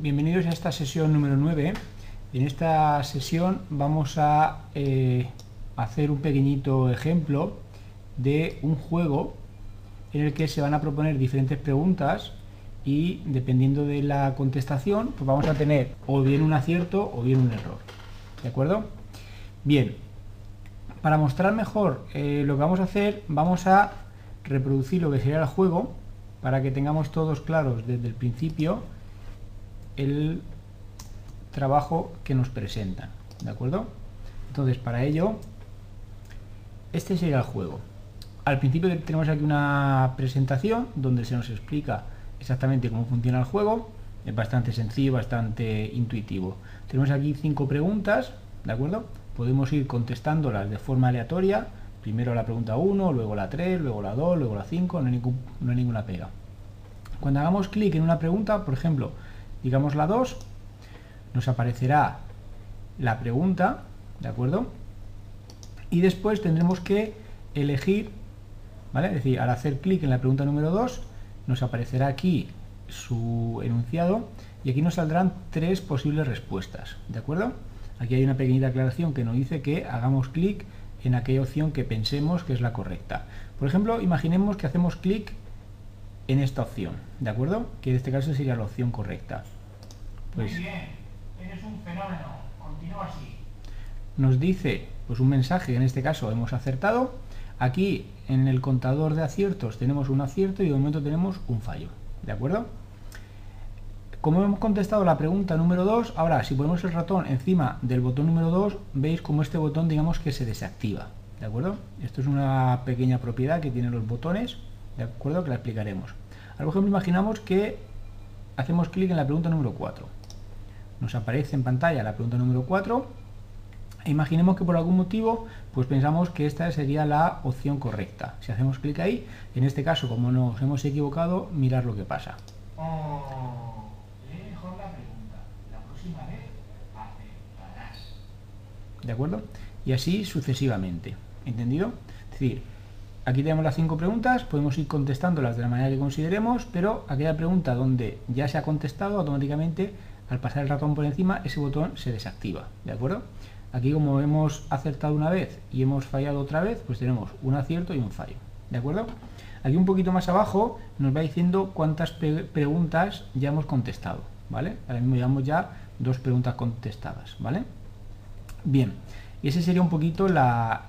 bienvenidos a esta sesión número 9. En esta sesión vamos a eh, hacer un pequeñito ejemplo de un juego en el que se van a proponer diferentes preguntas y dependiendo de la contestación pues vamos a tener o bien un acierto o bien un error. ¿De acuerdo? Bien, para mostrar mejor eh, lo que vamos a hacer vamos a reproducir lo que sería el juego para que tengamos todos claros desde el principio el trabajo que nos presentan, ¿de acuerdo? Entonces, para ello, este sería el juego. Al principio tenemos aquí una presentación donde se nos explica exactamente cómo funciona el juego. Es bastante sencillo, bastante intuitivo. Tenemos aquí cinco preguntas, ¿de acuerdo? Podemos ir contestándolas de forma aleatoria. Primero la pregunta 1, luego la 3, luego la 2, luego la 5, no no hay ninguna pega. Cuando hagamos clic en una pregunta, por ejemplo, digamos la 2, nos aparecerá la pregunta, ¿de acuerdo? Y después tendremos que elegir, ¿vale? Es decir, al hacer clic en la pregunta número 2, nos aparecerá aquí su enunciado y aquí nos saldrán tres posibles respuestas, ¿de acuerdo? Aquí hay una pequeñita aclaración que nos dice que hagamos clic en aquella opción que pensemos que es la correcta. Por ejemplo, imaginemos que hacemos clic en esta opción, ¿de acuerdo? Que en este caso sería la opción correcta. Pues, Muy bien, eres un fenómeno, continúa así. Nos dice pues un mensaje, en este caso hemos acertado. Aquí en el contador de aciertos tenemos un acierto y de momento tenemos un fallo, ¿de acuerdo? Como hemos contestado la pregunta número 2, ahora si ponemos el ratón encima del botón número 2, veis como este botón digamos que se desactiva, ¿de acuerdo? Esto es una pequeña propiedad que tienen los botones, ¿de acuerdo? Que la explicaremos. Por ejemplo, imaginamos que hacemos clic en la pregunta número 4. Nos aparece en pantalla la pregunta número 4. E imaginemos que por algún motivo pues pensamos que esta sería la opción correcta. Si hacemos clic ahí, en este caso, como nos hemos equivocado, mirar lo que pasa. ¿De acuerdo? Y así sucesivamente. ¿Entendido? Es decir, Aquí tenemos las cinco preguntas, podemos ir contestándolas de la manera que consideremos, pero aquella pregunta donde ya se ha contestado, automáticamente al pasar el ratón por encima, ese botón se desactiva, ¿de acuerdo? Aquí como hemos acertado una vez y hemos fallado otra vez, pues tenemos un acierto y un fallo, ¿de acuerdo? Aquí un poquito más abajo nos va diciendo cuántas preguntas ya hemos contestado, ¿vale? Ahora mismo llevamos ya dos preguntas contestadas, ¿vale? Bien, y esa sería un poquito la,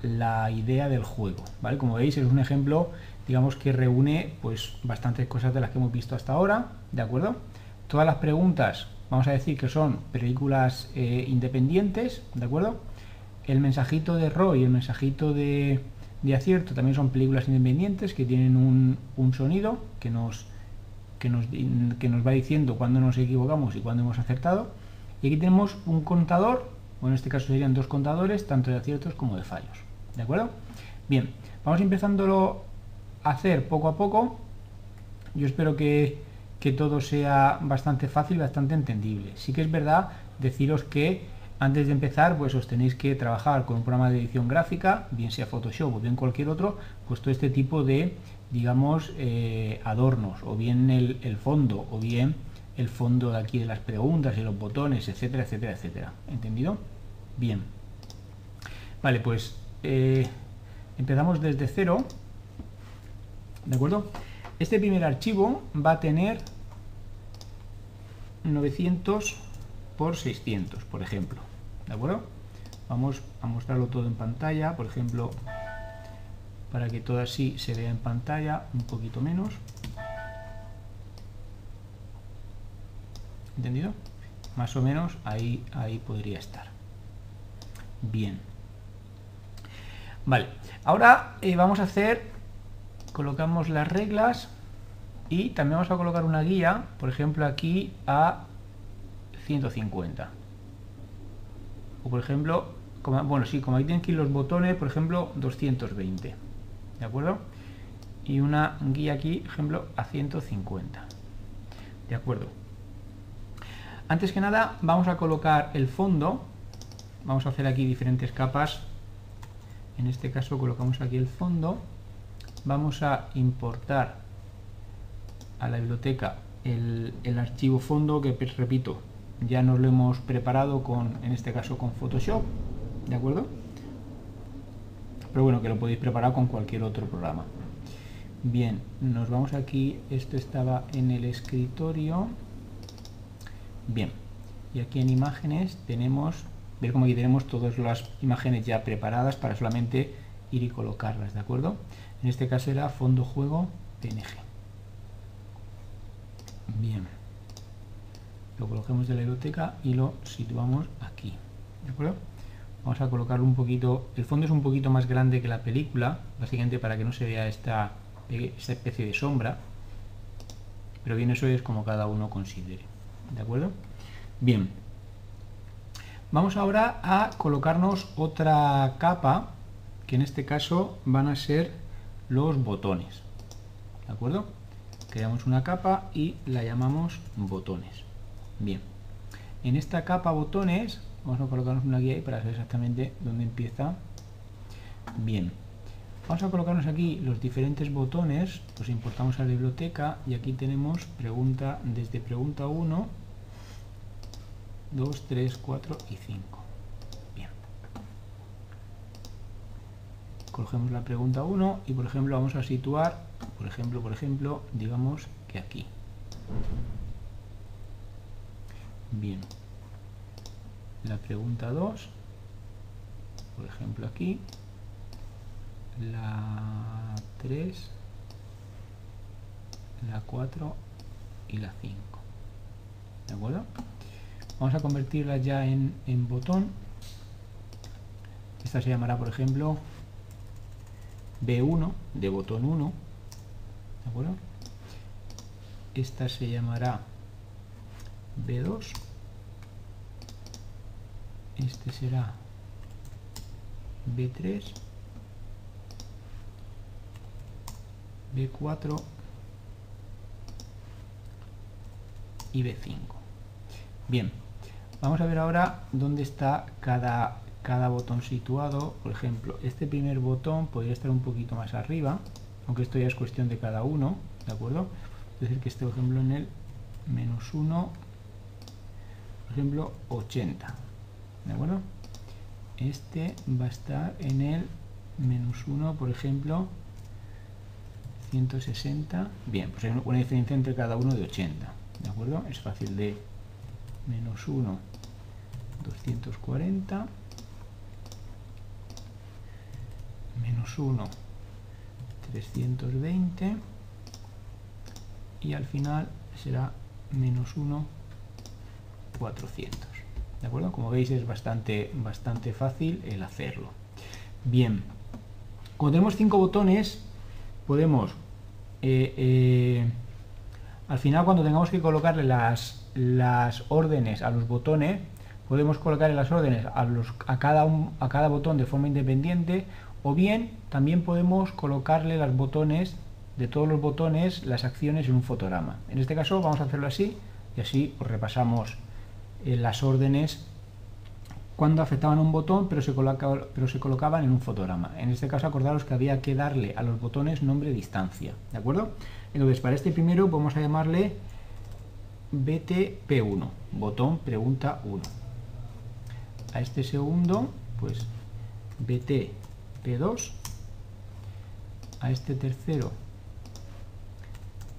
idea del juego, ¿vale? Como veis es un ejemplo, digamos que reúne pues bastantes cosas de las que hemos visto hasta ahora, ¿de acuerdo? Todas las preguntas, vamos a decir que son películas eh, independientes, ¿de acuerdo? El mensajito de error y el mensajito de, acierto también son películas independientes que tienen un, sonido que nos, que nos, que nos va diciendo cuándo nos equivocamos y cuándo hemos acertado. Y aquí tenemos un contador o en este caso serían dos contadores, tanto de aciertos como de fallos. ¿De acuerdo? Bien, vamos empezándolo a hacer poco a poco. Yo espero que, todo sea bastante fácil, bastante entendible. Sí que es verdad deciros que antes de empezar, pues os tenéis que trabajar con un programa de edición gráfica, bien sea Photoshop o bien cualquier otro, pues todo este tipo de, digamos, eh, adornos, o bien el, el, fondo, o bien el fondo de aquí de las preguntas y los botones, etcétera, etcétera, etcétera. ¿Entendido? Bien. Vale, pues eh, empezamos desde cero. ¿De acuerdo? Este primer archivo va a tener 900 por 600, por ejemplo. ¿De acuerdo? Vamos a mostrarlo todo en pantalla, por ejemplo, para que todo así se vea en pantalla, un poquito menos. ¿Entendido? Más o menos ahí, ahí podría estar. Bien. Vale, ahora eh, vamos a hacer, colocamos las reglas y también vamos a colocar una guía, por ejemplo aquí a 150. O por ejemplo, como, bueno, sí, como ahí tienen que los botones, por ejemplo, 220. ¿De acuerdo? Y una guía aquí, ejemplo, a 150. ¿De acuerdo? Antes que nada, vamos a colocar el fondo vamos a hacer aquí diferentes capas en este caso colocamos aquí el fondo vamos a importar a la biblioteca el, el archivo fondo que, pues, repito, ya nos lo hemos preparado con, en este caso, con Photoshop, ¿de acuerdo? Pero bueno, que lo podéis preparar con cualquier otro programa. Bien, nos vamos aquí, esto estaba en el escritorio. Bien, y aquí en imágenes tenemos, ver como aquí tenemos todas las imágenes ya preparadas para solamente ir y colocarlas, ¿de acuerdo? En este caso era fondo juego PNG. Bien, lo colocamos de la biblioteca y lo situamos aquí, ¿de acuerdo? Vamos a colocarlo un poquito, el fondo es un poquito más grande que la película, básicamente para que no se vea esta, esta especie de sombra, pero bien eso es como cada uno considere, ¿de acuerdo? Bien, vamos ahora a colocarnos otra capa, que en este caso van a ser los botones, ¿de acuerdo? Creamos una capa y la llamamos botones. Bien, en esta capa botones vamos a colocarnos una guía ahí para saber exactamente dónde empieza. Bien, vamos a colocarnos aquí los diferentes botones, los importamos a la biblioteca y aquí tenemos pregunta desde pregunta 1 2, 3, 4 y 5. Bien. Cogemos la pregunta 1 y por ejemplo vamos a situar, por ejemplo, por ejemplo, digamos que aquí. Bien. La pregunta 2, por ejemplo aquí. La 3, la 4 y la 5. ¿De acuerdo? Vamos a convertirla ya en, botón. Esta se llamará, por ejemplo, B1, de botón 1. ¿De acuerdo? Esta se llamará B2. Este será B3. B4 y B5. Bien, Vamos a ver ahora dónde está cada, cada botón situado. Por ejemplo, este primer botón podría estar un poquito más arriba, aunque esto ya es cuestión de cada uno, ¿de acuerdo? Es decir, que esté, por ejemplo, en el menos 1, por ejemplo, 80, ¿de acuerdo? Este va a estar en el menos 1, por ejemplo, 160. Bien, pues hay una diferencia entre cada uno de 80, ¿de acuerdo? Es fácil de menos 1 240 menos 1 320 y al final será menos 1 400 de acuerdo como veis es bastante bastante fácil el hacerlo. Bien como tenemos cinco botones podemos eh, eh, al final cuando tengamos que colocarle las, las órdenes a los botones podemos colocar en las órdenes a, cada botón de forma independiente o bien también podemos colocarle los botones de todos los botones las acciones en un fotograma. En este caso vamos a hacerlo así y así os repasamos eh, las órdenes cuando afectaban un botón pero se, pero se colocaban en un fotograma. En este caso acordaros que había que darle a los botones nombre distancia, ¿de acuerdo? Entonces para este primero vamos a llamarle BTP1, botón pregunta 1 a este segundo, pues BT P2, a este tercero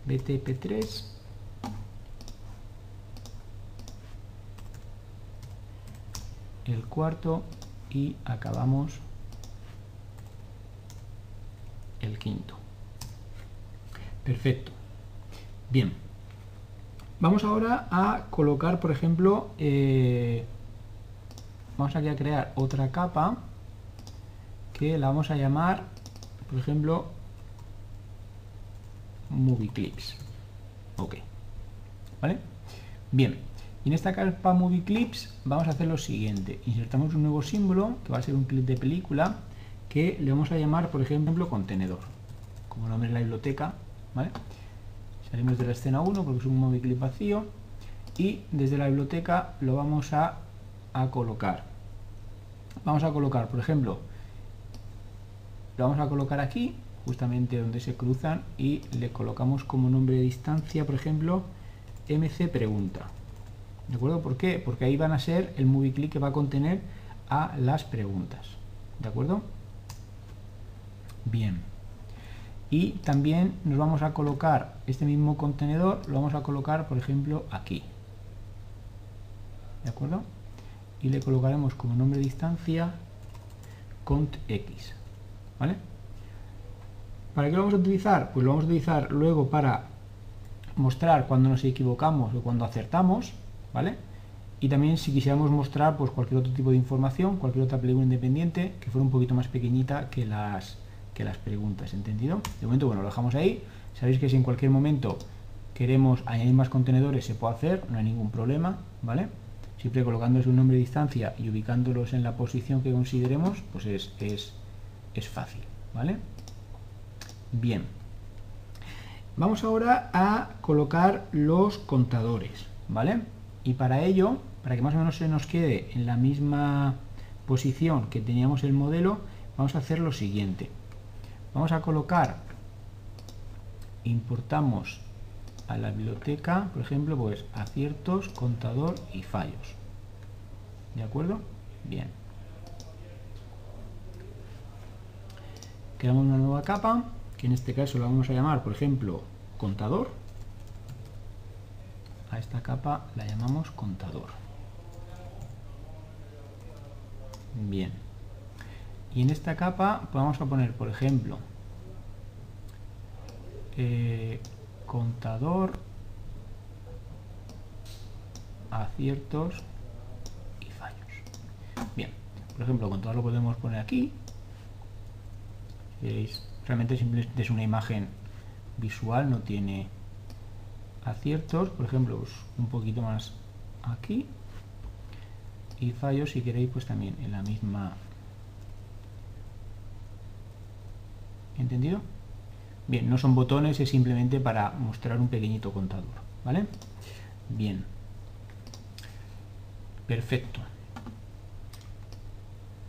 BT P3, el cuarto y acabamos el quinto. Perfecto. Bien. Vamos ahora a colocar, por ejemplo, eh, vamos aquí a crear otra capa que la vamos a llamar, por ejemplo, Movie Clips. Ok. ¿Vale? Bien. Y en esta capa Movie Clips vamos a hacer lo siguiente. Insertamos un nuevo símbolo, que va a ser un clip de película, que le vamos a llamar, por ejemplo, contenedor. Como nombre es la biblioteca, ¿vale? Salimos de la escena 1 porque es un movie clip vacío y desde la biblioteca lo vamos a a colocar. Vamos a colocar, por ejemplo, lo vamos a colocar aquí, justamente donde se cruzan, y le colocamos como nombre de distancia, por ejemplo, mc pregunta. ¿De acuerdo? ¿Por qué? Porque ahí van a ser el movie click que va a contener a las preguntas. ¿De acuerdo? Bien. Y también nos vamos a colocar este mismo contenedor, lo vamos a colocar, por ejemplo, aquí. ¿De acuerdo? Y le colocaremos como nombre de instancia contx. ¿Vale? ¿Para qué lo vamos a utilizar? Pues lo vamos a utilizar luego para mostrar cuando nos equivocamos o cuando acertamos, ¿vale? Y también si quisiéramos mostrar pues cualquier otro tipo de información, cualquier otra película independiente que fuera un poquito más pequeñita que las, que las preguntas, ¿entendido? De momento, bueno, lo dejamos ahí. Sabéis que si en cualquier momento queremos añadir más contenedores se puede hacer, no hay ningún problema, ¿vale? Siempre colocándose un nombre de distancia y ubicándolos en la posición que consideremos, pues es, es, es fácil, ¿vale? Bien. Vamos ahora a colocar los contadores, ¿vale? Y para ello, para que más o menos se nos quede en la misma posición que teníamos el modelo, vamos a hacer lo siguiente. Vamos a colocar, importamos a la biblioteca, por ejemplo, pues aciertos, contador y fallos. ¿De acuerdo? Bien. Creamos una nueva capa, que en este caso la vamos a llamar, por ejemplo, contador. A esta capa la llamamos contador. Bien. Y en esta capa vamos a poner, por ejemplo, eh, contador, aciertos y fallos. Bien, por ejemplo, contador lo podemos poner aquí. ¿Veis? Realmente simplemente es una imagen visual, no tiene aciertos. Por ejemplo, pues un poquito más aquí. Y fallos, si queréis, pues también en la misma ¿Entendido? Bien, no son botones, es simplemente para mostrar un pequeñito contador, ¿vale? Bien. Perfecto.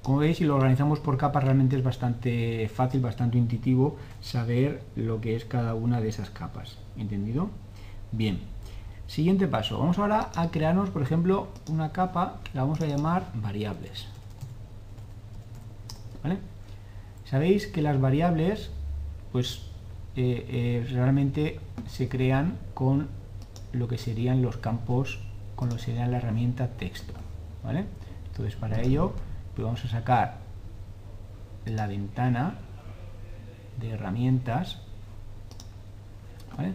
Como veis, si lo organizamos por capas, realmente es bastante fácil, bastante intuitivo saber lo que es cada una de esas capas. ¿Entendido? Bien. Siguiente paso. Vamos ahora a crearnos, por ejemplo, una capa que la vamos a llamar variables. ¿Vale? Sabéis que las variables, pues eh, eh, realmente se crean con lo que serían los campos, con lo que sería la herramienta texto. ¿vale? Entonces para ello pues vamos a sacar la ventana de herramientas. ¿vale?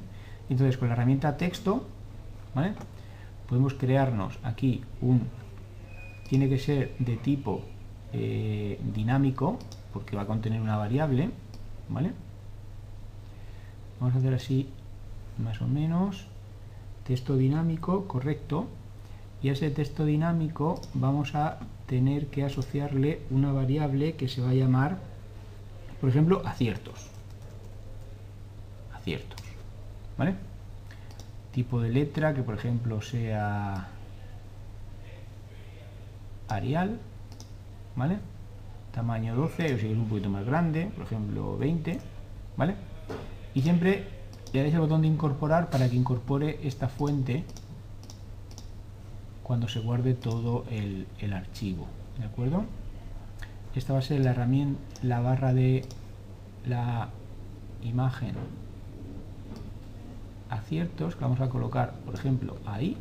Entonces con la herramienta texto ¿vale? podemos crearnos aquí un... Tiene que ser de tipo eh, dinámico porque va a contener una variable, ¿vale? Vamos a hacer así, más o menos, texto dinámico, correcto, y a ese texto dinámico vamos a tener que asociarle una variable que se va a llamar, por ejemplo, aciertos. Aciertos, ¿vale? Tipo de letra que, por ejemplo, sea Arial, ¿vale? tamaño 12 o si es un poquito más grande, por ejemplo 20, ¿vale? Y siempre le dais el botón de incorporar para que incorpore esta fuente cuando se guarde todo el, archivo, ¿de acuerdo? Esta va a ser la herramienta, la barra de la imagen aciertos que vamos a colocar, por ejemplo, ahí,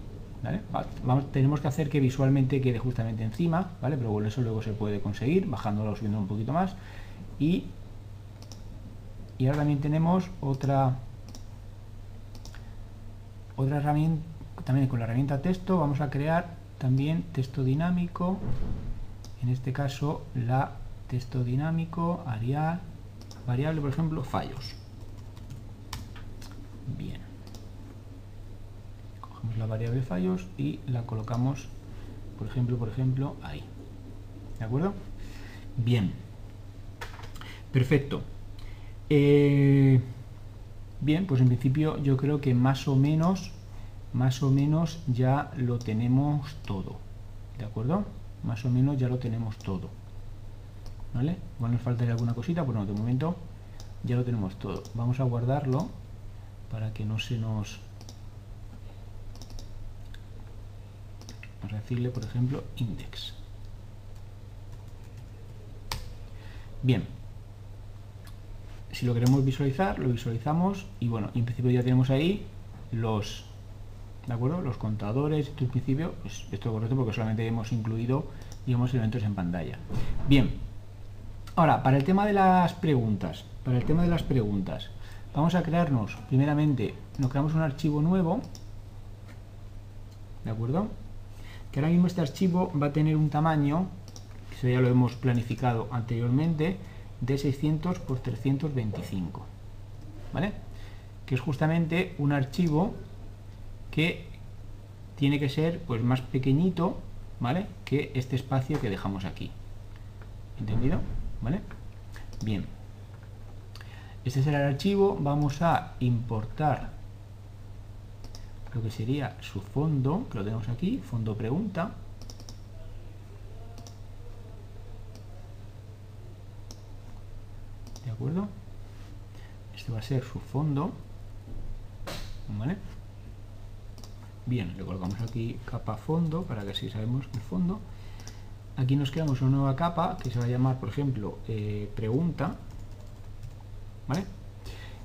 Vamos, tenemos que hacer que visualmente quede justamente encima, ¿vale? Pero bueno, eso luego se puede conseguir, bajándolo, subiendo un poquito más. Y, y ahora también tenemos otra, otra herramienta, también con la herramienta texto vamos a crear también texto dinámico, en este caso la texto dinámico, arial, variable, por ejemplo, fallos. Bien la variable fallos y la colocamos, por ejemplo, por ejemplo, ahí. ¿De acuerdo? Bien. Perfecto. Eh, bien, pues en principio yo creo que más o menos, más o menos ya lo tenemos todo. ¿De acuerdo? Más o menos ya lo tenemos todo. ¿Vale? Igual nos faltaría alguna cosita, pero no, de momento ya lo tenemos todo. Vamos a guardarlo para que no se nos Vamos a decirle, por ejemplo, index. Bien. Si lo queremos visualizar, lo visualizamos y bueno, en principio ya tenemos ahí los, ¿de acuerdo? Los contadores, en principio, pues esto es correcto porque solamente hemos incluido, digamos, elementos en pantalla. Bien. Ahora, para el tema de las preguntas, para el tema de las preguntas, vamos a crearnos, primeramente, nos creamos un archivo nuevo, ¿de acuerdo? Que ahora mismo este archivo va a tener un tamaño, que ya lo hemos planificado anteriormente, de 600 por 325, ¿vale? Que es justamente un archivo que tiene que ser pues más pequeñito, ¿vale? Que este espacio que dejamos aquí. ¿Entendido? ¿Vale? Bien. Este será el archivo. Vamos a importar lo que sería su fondo, que lo tenemos aquí, fondo pregunta. ¿De acuerdo? Este va a ser su fondo. ¿Vale? Bien, le colocamos aquí capa fondo para que así sabemos el fondo. Aquí nos creamos una nueva capa que se va a llamar, por ejemplo, eh, pregunta. ¿Vale?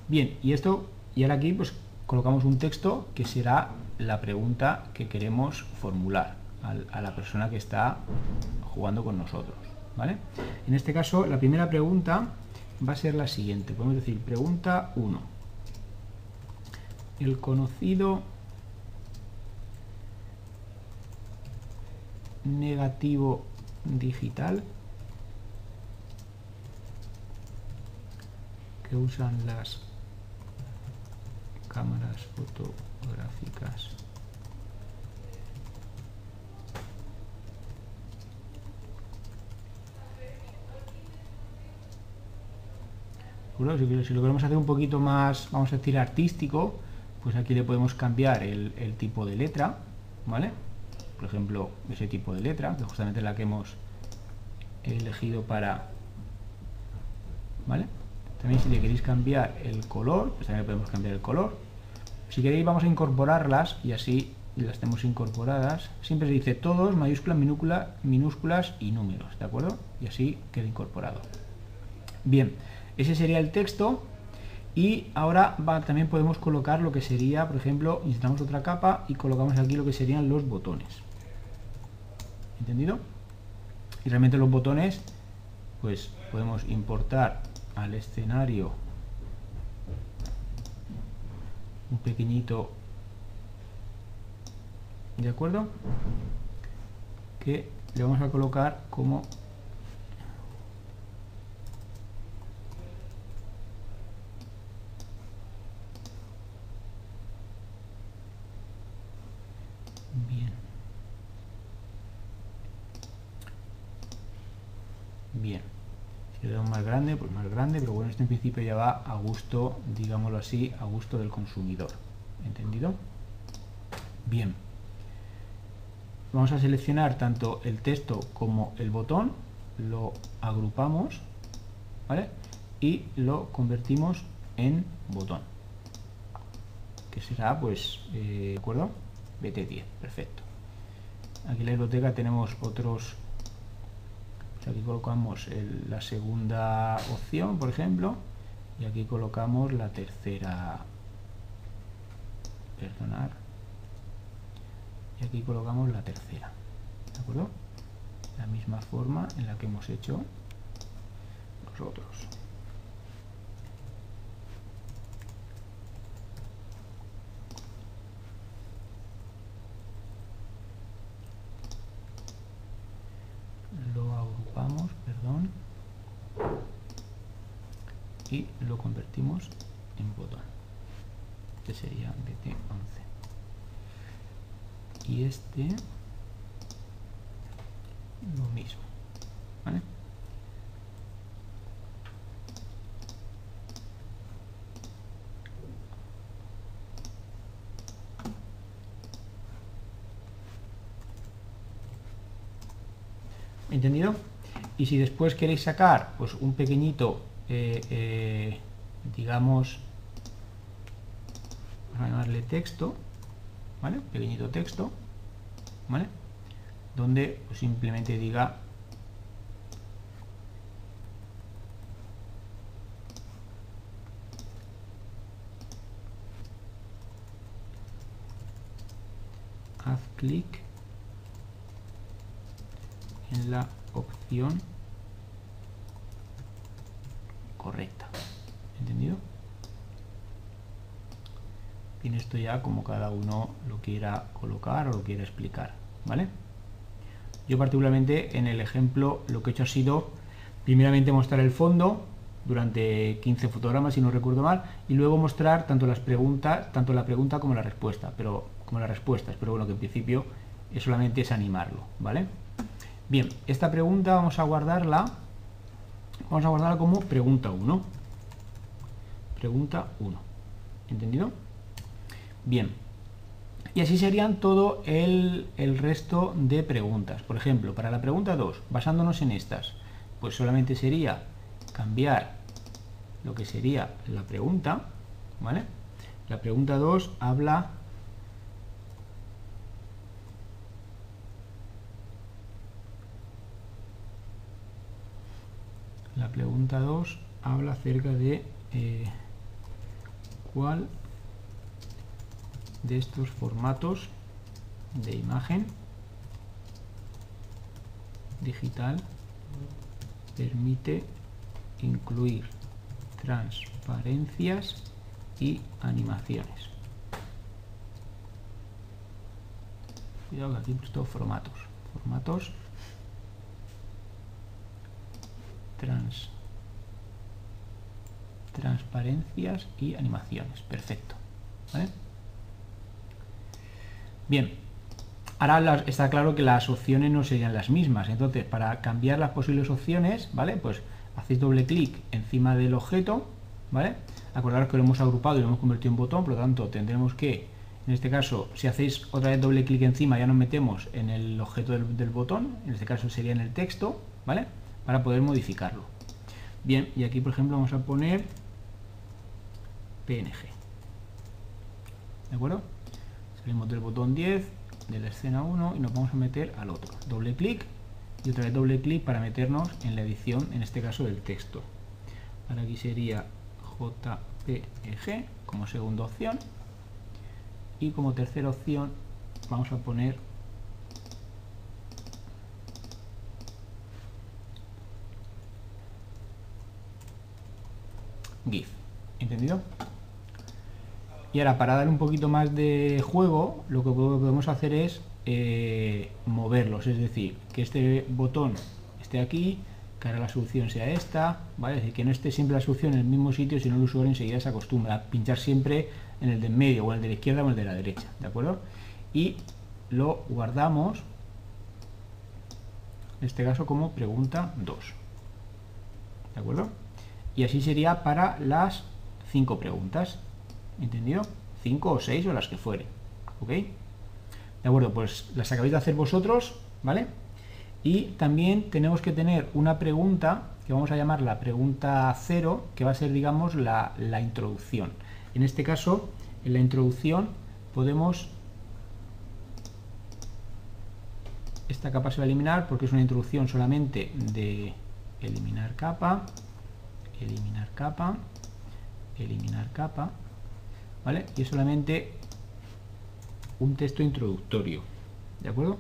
Bien, y esto, y ahora aquí pues colocamos un texto que será la pregunta que queremos formular a la persona que está jugando con nosotros. ¿Vale? En este caso, la primera pregunta va a ser la siguiente. Podemos decir pregunta 1. El conocido negativo digital que usan las cámaras fotográficas si, lo queremos hacer un poquito más, vamos a decir artístico, pues aquí le podemos cambiar el, tipo de letra, ¿vale? por ejemplo, ese tipo de letra, que justamente la que hemos elegido para... ¿Vale? También si le queréis cambiar el color, pues también podemos cambiar el color. Si queréis vamos a incorporarlas y así las tenemos incorporadas. Siempre se dice todos, mayúsculas, minúsculas, minúsculas y números, ¿de acuerdo? Y así queda incorporado. Bien, ese sería el texto. Y ahora también podemos colocar lo que sería, por ejemplo, insertamos otra capa y colocamos aquí lo que serían los botones. ¿Entendido? Y realmente los botones, pues podemos importar al escenario un pequeñito, ¿de acuerdo? Que le vamos a colocar como bien. Si le damos más grande pues más grande pero bueno este en principio ya va a gusto digámoslo así a gusto del consumidor. Entendido bien. Vamos a seleccionar tanto el texto como el botón lo agrupamos ¿vale? y lo convertimos en botón. Que será pues eh, de acuerdo BT10 perfecto. Aquí en la biblioteca tenemos otros aquí colocamos la segunda opción por ejemplo y aquí colocamos la tercera. Perdonar. Y aquí colocamos la tercera ¿de acuerdo? la misma forma en la que hemos hecho nosotros y lo convertimos en botón este sería BT11 y este lo mismo ¿vale? ¿entendido? Y si después queréis sacar pues un pequeñito eh, eh, digamos vamos a llamarle texto vale pequeñito texto vale donde simplemente diga haz clic en la correcta. ¿Entendido? Bien, esto ya como cada uno lo quiera colocar o lo quiera explicar, ¿vale? Yo particularmente en el ejemplo lo que he hecho ha sido primeramente mostrar el fondo durante 15 fotogramas si no recuerdo mal y luego mostrar tanto las preguntas, tanto la pregunta como la respuesta, pero como las respuestas, pero bueno que en principio es solamente es animarlo, ¿vale? Bien, esta pregunta vamos a guardarla vamos a guardarla como pregunta 1. Pregunta 1. ¿Entendido? Bien. Y así serían todo el, el, resto de preguntas. Por ejemplo, para la pregunta 2, basándonos en estas, pues solamente sería cambiar lo que sería la pregunta, ¿vale? La pregunta 2 habla pregunta 2 habla acerca de eh, cuál de estos formatos de imagen digital permite incluir transparencias y animaciones. Cuidado que aquí he puesto formatos. Formatos trans, transparencias y animaciones. Perfecto. Bien, ahora está claro que las opciones no serían las mismas. Entonces, para cambiar las posibles opciones, ¿vale? Pues hacéis doble clic encima del objeto, ¿vale? Acordaros que lo hemos agrupado y lo hemos convertido en botón, por lo tanto tendremos que, en este caso, si hacéis otra vez doble clic encima, ya nos metemos en el objeto del, del botón, en este caso sería en el texto, ¿vale? Para poder modificarlo. Bien, y aquí por ejemplo vamos a poner PNG. ¿De acuerdo? Salimos del botón 10, de la escena 1 y nos vamos a meter al otro. Doble clic y otra vez doble clic para meternos en la edición, en este caso del texto. Ahora aquí sería JPEG como segunda opción y como tercera opción vamos a poner GIF. ¿Entendido? Y ahora para dar un poquito más de juego, lo que podemos hacer es eh, moverlos, es decir, que este botón esté aquí, que ahora la solución sea esta, ¿vale? Es decir, que no esté siempre la solución en el mismo sitio, sino el usuario enseguida se acostumbra a pinchar siempre en el de en medio, o el de la izquierda o el de la derecha, ¿de acuerdo? Y lo guardamos, en este caso como pregunta 2, ¿de acuerdo? Y así sería para las cinco preguntas. ¿Entendido? Cinco o seis o las que fuere. ¿Ok? De acuerdo, pues las acabáis de hacer vosotros, ¿vale? Y también tenemos que tener una pregunta, que vamos a llamar la pregunta cero, que va a ser, digamos, la, la introducción. En este caso, en la introducción podemos... Esta capa se va a eliminar porque es una introducción solamente de eliminar capa eliminar capa, eliminar capa, ¿vale? Y es solamente un texto introductorio, ¿de acuerdo?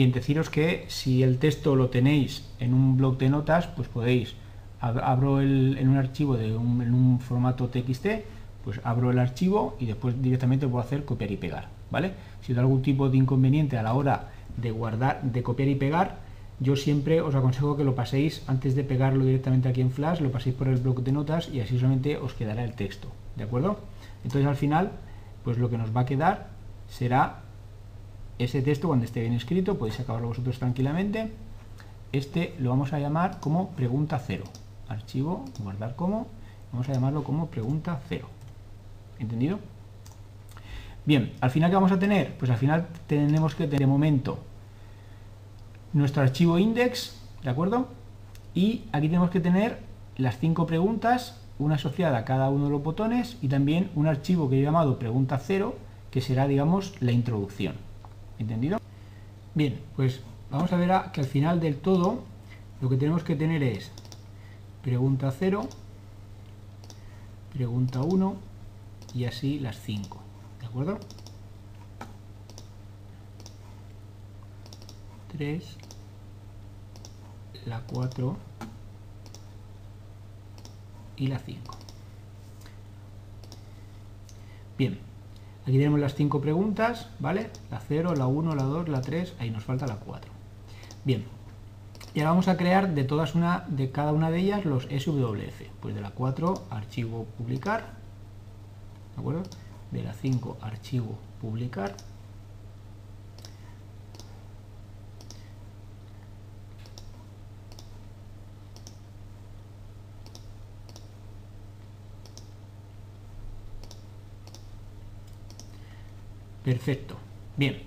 Bien, deciros que si el texto lo tenéis en un blog de notas, pues podéis, abro el, en un archivo de un, en un formato TXT, pues abro el archivo y después directamente puedo hacer copiar y pegar, ¿vale? Si hay algún tipo de inconveniente a la hora de guardar, de copiar y pegar, yo siempre os aconsejo que lo paséis antes de pegarlo directamente aquí en Flash, lo paséis por el bloc de notas y así solamente os quedará el texto, ¿de acuerdo? Entonces al final, pues lo que nos va a quedar será ese texto cuando esté bien escrito, podéis acabarlo vosotros tranquilamente. Este lo vamos a llamar como pregunta cero. Archivo, guardar como, vamos a llamarlo como pregunta cero. ¿Entendido? Bien, al final, ¿qué vamos a tener? Pues al final tenemos que tener de momento nuestro archivo index, ¿de acuerdo? Y aquí tenemos que tener las cinco preguntas, una asociada a cada uno de los botones y también un archivo que he llamado pregunta cero, que será, digamos, la introducción. ¿Entendido? Bien, pues vamos a ver que al final del todo lo que tenemos que tener es pregunta 0, pregunta 1 y así las 5. ¿De acuerdo? 3, la 4 y la 5. Bien, aquí tenemos las 5 preguntas, ¿vale? La 0, la 1, la 2, la 3, ahí nos falta la 4. Bien, y ahora vamos a crear de todas una de cada una de ellas los SWF. Pues de la 4, archivo publicar, ¿de acuerdo? De la 5, archivo publicar, Perfecto. Bien.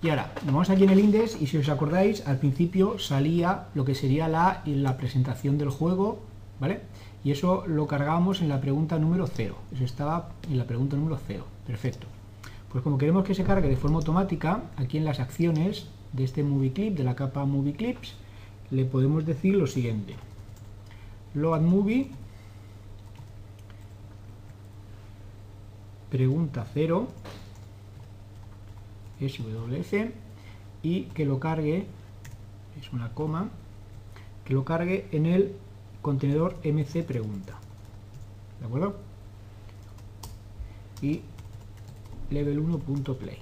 Y ahora, vamos aquí en el index y si os acordáis, al principio salía lo que sería la, la presentación del juego, ¿vale? Y eso lo cargábamos en la pregunta número 0. Eso estaba en la pregunta número 0. Perfecto. Pues como queremos que se cargue de forma automática, aquí en las acciones de este Movie Clip, de la capa Movie Clips, le podemos decir lo siguiente. Load Movie, pregunta 0, SWF y que lo cargue, es una coma, que lo cargue en el contenedor mc pregunta. ¿De acuerdo? Y level 1.play.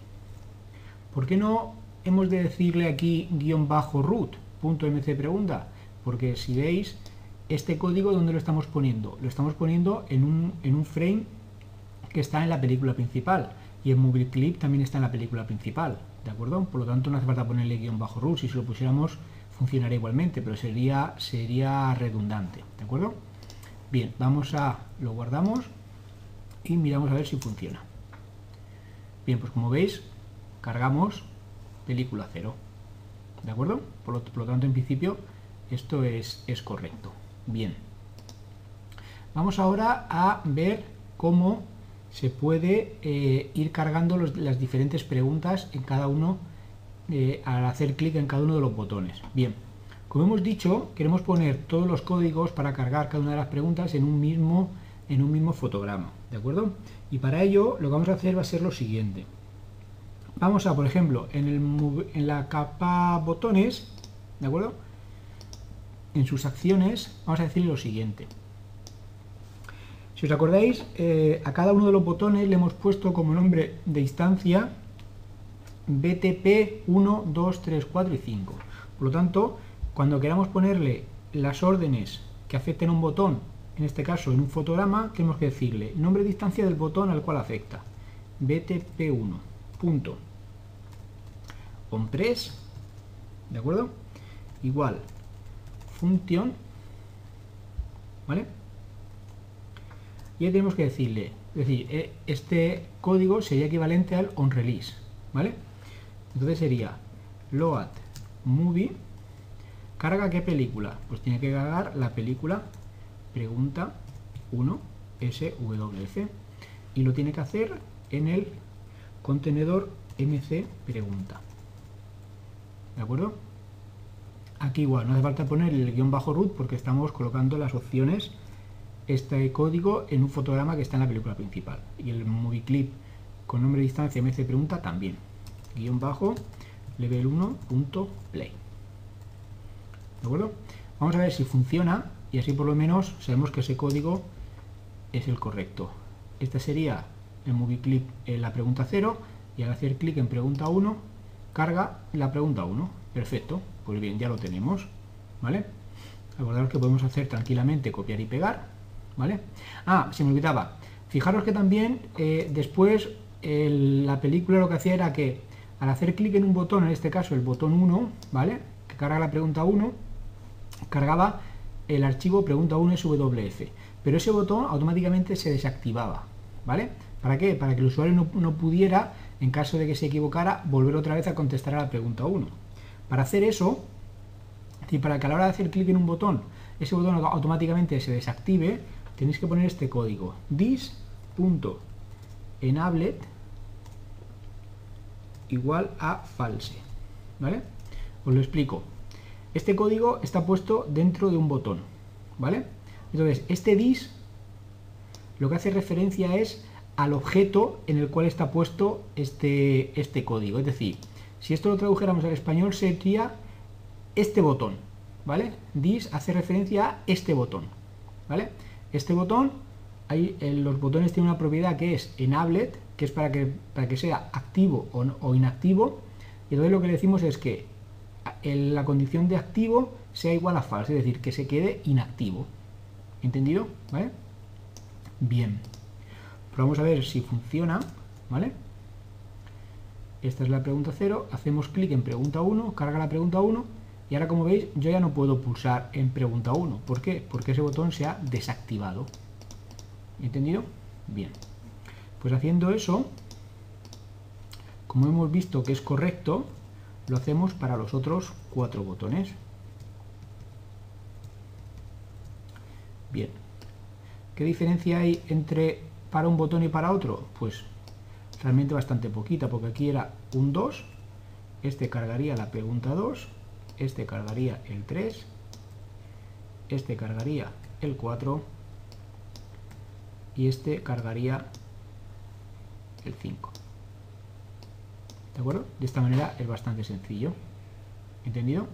¿Por qué no hemos de decirle aquí guion bajo root mc pregunta? Porque si veis, este código, ¿dónde lo estamos poniendo? Lo estamos poniendo en un, en un frame que está en la película principal y el movie clip también está en la película principal, ¿de acuerdo? Por lo tanto no hace falta ponerle guion bajo root, si lo pusiéramos funcionaría igualmente, pero sería, sería redundante, ¿de acuerdo? Bien, vamos a, lo guardamos y miramos a ver si funciona. Bien, pues como veis, cargamos película cero, ¿de acuerdo? Por lo, tanto, en principio, esto es, es correcto. Bien. Vamos ahora a ver cómo se puede eh, ir cargando las diferentes preguntas en cada uno eh, al hacer clic en cada uno de los botones. Bien, como hemos dicho, queremos poner todos los códigos para cargar cada una de las preguntas en un mismo, en un mismo fotograma, ¿de acuerdo? Y para ello lo que vamos a hacer va a ser lo siguiente. Vamos a, por ejemplo, en, el, en la capa botones, ¿de acuerdo? En sus acciones, vamos a decir lo siguiente. Si os acordáis, eh, a cada uno de los botones le hemos puesto como nombre de instancia BTP 1, 2, 3, 4 y 5. Por lo tanto, cuando queramos ponerle las órdenes que afecten a un botón, en este caso en un fotograma, tenemos que decirle nombre de instancia del botón al cual afecta. BTP1. Punto. ¿de acuerdo? Igual, función, ¿vale? Y tenemos que decirle, es decir, eh, este código sería equivalente al onRelease, ¿vale? Entonces sería load movie, ¿carga qué película? Pues tiene que cargar la película pregunta 1 SWF y lo tiene que hacer en el contenedor mc pregunta. ¿De acuerdo? Aquí igual, no hace falta poner el guion bajo root porque estamos colocando las opciones este código en un fotograma que está en la película principal. Y el movie clip con nombre de distancia MC pregunta también. Guión bajo level 1.play. ¿De acuerdo? Vamos a ver si funciona y así por lo menos sabemos que ese código es el correcto. Este sería el movie clip en la pregunta 0 y al hacer clic en pregunta 1 carga la pregunta 1. Perfecto, pues bien, ya lo tenemos, ¿vale? Acordaros que podemos hacer tranquilamente copiar y pegar, ¿vale? Ah, se me olvidaba. Fijaros que también eh, después la película lo que hacía era que al hacer clic en un botón, en este caso el botón 1, ¿vale? Que carga la pregunta 1, cargaba el archivo pregunta 1 SWF. Pero ese botón automáticamente se desactivaba, ¿vale? ¿Para qué? Para que el usuario no, no pudiera, en caso de que se equivocara, volver otra vez a contestar a la pregunta 1. Para hacer eso, y para que a la hora de hacer clic en un botón, ese botón automáticamente se desactive, tenéis que poner este código this.enablet igual a false. ¿Vale? Os lo explico. Este código está puesto dentro de un botón. ¿Vale? Entonces, este dis lo que hace referencia es al objeto en el cual está puesto este, este código. Es decir, si esto lo tradujéramos al español sería este botón, ¿vale? Dis hace referencia a este botón, ¿vale? Este botón, ahí los botones tienen una propiedad que es enabled, que es para que, sea activo o, inactivo, y entonces lo que le decimos es que la condición de activo sea igual a false, es decir, que se quede inactivo. ¿Entendido? ¿Vale? Bien. vamos a ver si funciona, ¿vale? Esta es la pregunta 0, hacemos clic en pregunta 1, carga la pregunta 1 y ahora como veis yo ya no puedo pulsar en pregunta 1. ¿Por qué? Porque ese botón se ha desactivado. ¿Entendido? Bien. Pues haciendo eso, como hemos visto que es correcto, lo hacemos para los otros cuatro botones. Bien. ¿Qué diferencia hay entre para un botón y para otro? Pues realmente bastante poquita, porque aquí era un 2, este cargaría la pregunta 2, este cargaría el 3, este cargaría el 4 y este cargaría el 5. ¿De acuerdo? De esta manera es bastante sencillo. ¿Entendido?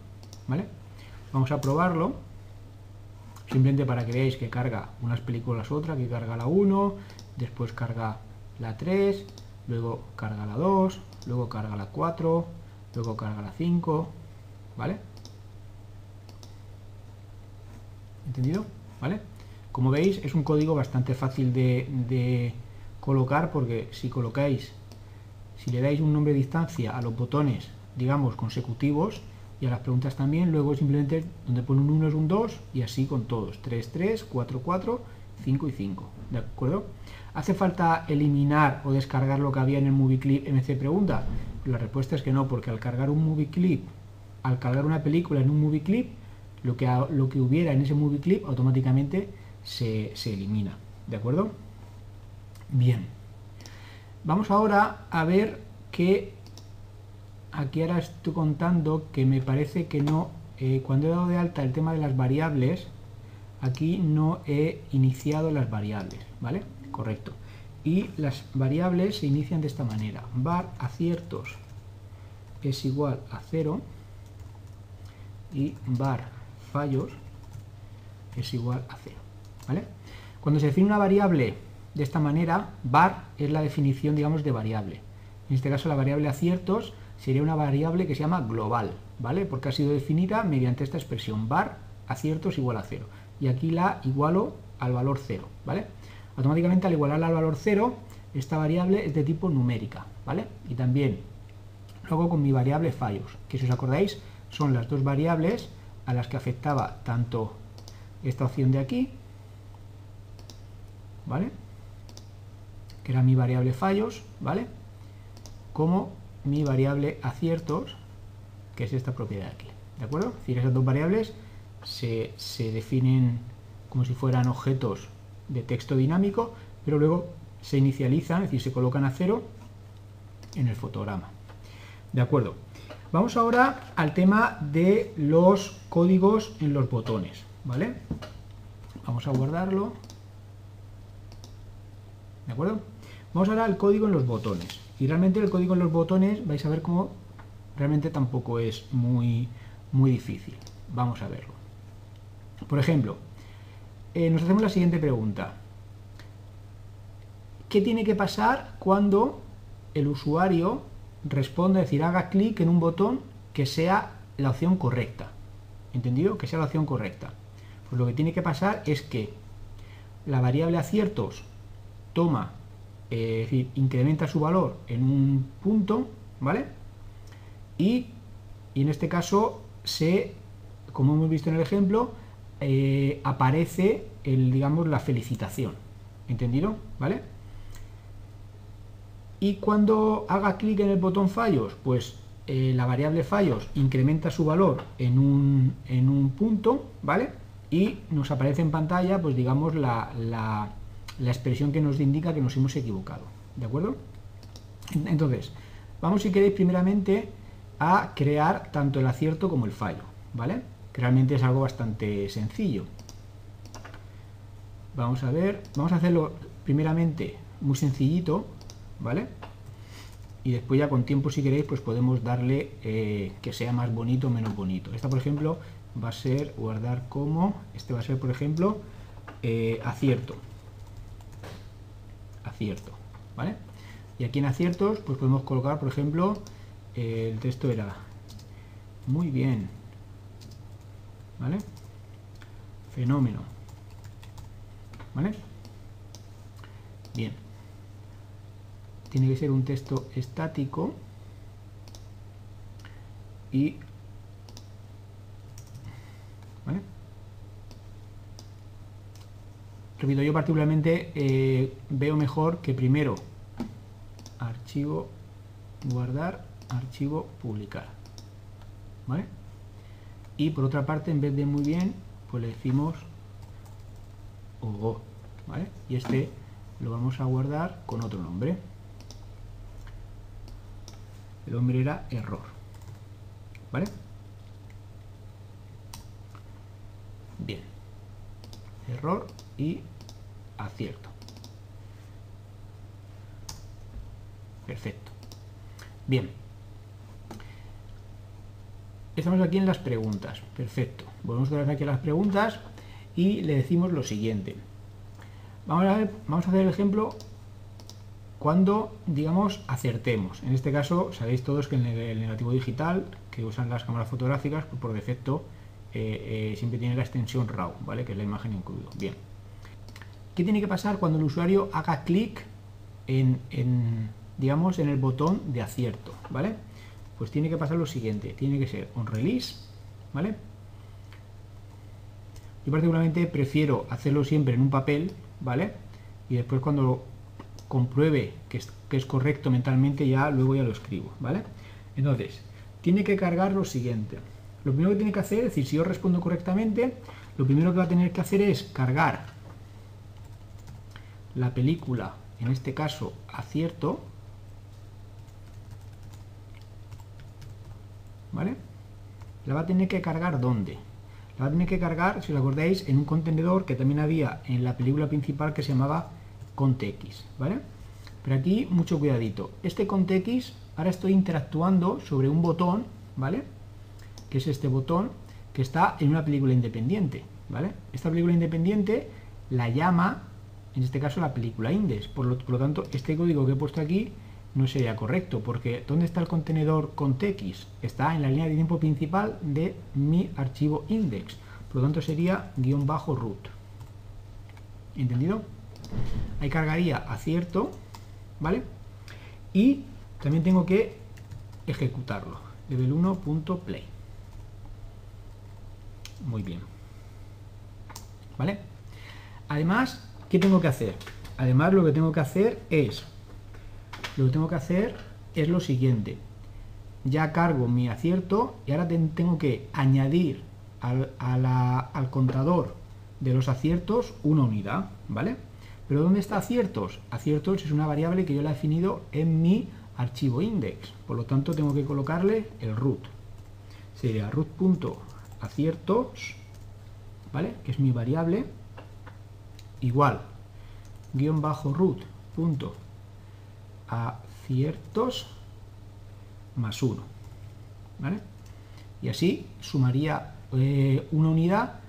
¿Vale? Vamos a probarlo. Simplemente para que veáis que carga unas películas otra, que carga la 1, después carga la 3, luego carga la 2, luego carga la 4, luego carga la 5, ¿vale? ¿Entendido? ¿Vale? Como veis es un código bastante fácil de, colocar porque si colocáis, si le dais un nombre de distancia a los botones, digamos, consecutivos, y a las preguntas también, luego simplemente donde pone un 1 es un 2 y así con todos, 3, 3, 4, 4, 5 y 5, ¿de acuerdo? ¿Hace falta eliminar o descargar lo que había en el Movie Clip MC Pregunta? La respuesta es que no, porque al cargar un Movie Clip, al cargar una película en un Movie Clip, lo que, lo que hubiera en ese Movie Clip automáticamente se, se elimina. ¿De acuerdo? Bien. Vamos ahora a ver que aquí ahora estoy contando que me parece que no, eh, cuando he dado de alta el tema de las variables, aquí no he iniciado las variables, ¿vale? correcto. Y las variables se inician de esta manera. var aciertos es igual a 0 y var fallos es igual a 0. ¿vale? Cuando se define una variable de esta manera, var es la definición, digamos, de variable. En este caso la variable aciertos sería una variable que se llama global, ¿vale? Porque ha sido definida mediante esta expresión var aciertos igual a 0. Y aquí la igualo al valor 0, ¿vale? Automáticamente al igualarla al valor 0, esta variable es de tipo numérica, ¿vale? Y también luego con mi variable fallos, que si os acordáis son las dos variables a las que afectaba tanto esta opción de aquí, ¿vale? Que era mi variable fallos, ¿vale? Como mi variable aciertos, que es esta propiedad de aquí, ¿de acuerdo? Es decir, esas dos variables se, se definen como si fueran objetos de texto dinámico, pero luego se inicializan, es decir, se colocan a cero en el fotograma. De acuerdo. Vamos ahora al tema de los códigos en los botones, ¿vale? Vamos a guardarlo. ¿De acuerdo? Vamos ahora al código en los botones. Y realmente el código en los botones vais a ver cómo realmente tampoco es muy, muy difícil. Vamos a verlo. Por ejemplo, eh, nos hacemos la siguiente pregunta. ¿Qué tiene que pasar cuando el usuario responda, es decir, haga clic en un botón que sea la opción correcta. ¿Entendido? Que sea la opción correcta. Pues lo que tiene que pasar es que la variable aciertos toma, eh, es decir, incrementa su valor en un punto, ¿vale? Y, en este caso se, como hemos visto en el ejemplo, eh, aparece el, digamos, la felicitación. ¿Entendido? ¿Vale? Y cuando haga clic en el botón fallos, pues eh, la variable fallos incrementa su valor en un, en un punto, ¿vale? Y nos aparece en pantalla, pues digamos, la, la, la expresión que nos indica que nos hemos equivocado, ¿de acuerdo? Entonces, vamos si queréis primeramente a crear tanto el acierto como el fallo, ¿vale? Realmente es algo bastante sencillo. Vamos a ver, vamos a hacerlo primeramente muy sencillito, ¿vale? Y después ya con tiempo, si queréis, pues podemos darle eh, que sea más bonito o menos bonito. Esta, por ejemplo, va a ser guardar como, este va a ser, por ejemplo, eh, acierto. Acierto, ¿vale? Y aquí en aciertos, pues podemos colocar, por ejemplo, eh, el texto era muy bien, ¿vale? Fenómeno, ¿vale? Bien tiene que ser un texto estático y repito yo particularmente eh, veo mejor que primero archivo guardar archivo publicar y por otra parte en vez de muy bien pues le decimos o y este lo vamos a guardar con otro nombre el hombre era error. ¿Vale? Bien. Error y acierto. Perfecto. Bien. Estamos aquí en las preguntas. Perfecto. Volvemos otra vez aquí a las preguntas y le decimos lo siguiente. Vamos a, vamos a hacer el ejemplo cuando, digamos, acertemos. En este caso, sabéis todos que el negativo digital, que usan las cámaras fotográficas, pues por defecto eh, eh, siempre tiene la extensión RAW, ¿vale? Que es la imagen incluido. Bien. ¿Qué tiene que pasar cuando el usuario haga clic en, digamos, en el botón de acierto, ¿vale? Pues tiene que pasar lo siguiente, tiene que ser on release, ¿vale? Yo particularmente prefiero hacerlo siempre en un papel, ¿vale? Y después cuando compruebe que es, correcto mentalmente, ya luego ya lo escribo, ¿vale? Entonces, tiene que cargar lo siguiente. Lo primero que tiene que hacer, es decir, si yo respondo correctamente, lo primero que va a tener que hacer es cargar la película, en este caso acierto, ¿vale? La va a tener que cargar ¿dónde? La va a tener que cargar, si os acordáis, en un contenedor que también había en la película principal que se llamaba ContX, ¿vale? Pero aquí mucho cuidadito. Este ContX, ahora estoy interactuando sobre un botón, ¿vale? Que es este botón que está en una película independiente, ¿vale? Esta película independiente la llama, en este caso, la película index. Por lo, por lo tanto, este código que he puesto aquí no sería correcto, porque ¿dónde está el contenedor ContX? Está en la línea de tiempo principal de mi archivo index. Por lo tanto, sería guion bajo root. ¿Entendido? Ahí cargaría acierto, ¿vale? Y también tengo que ejecutarlo, level 1.play. Muy bien. ¿Vale? Además, ¿qué tengo que hacer? Además, lo que tengo que hacer es, lo que tengo que hacer es lo siguiente. Ya cargo mi acierto y ahora tengo que añadir al, al contador de los aciertos una unidad, ¿vale? Pero ¿dónde está aciertos? Aciertos es una variable que yo la he definido en mi archivo index. Por lo tanto, tengo que colocarle el root. Sería root.aciertos, ¿vale? Que es mi variable, igual, guion bajo root punto aciertos más 1, ¿vale? Y así sumaría eh, una unidad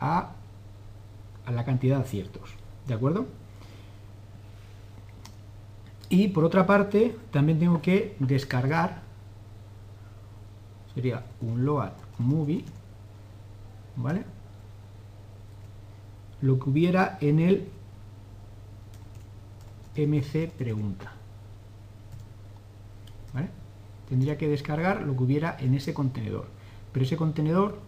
a, a la cantidad de aciertos. ¿De acuerdo? Y por otra parte, también tengo que descargar, sería un load movie, ¿vale? Lo que hubiera en el mc pregunta. ¿Vale? Tendría que descargar lo que hubiera en ese contenedor. Pero ese contenedor,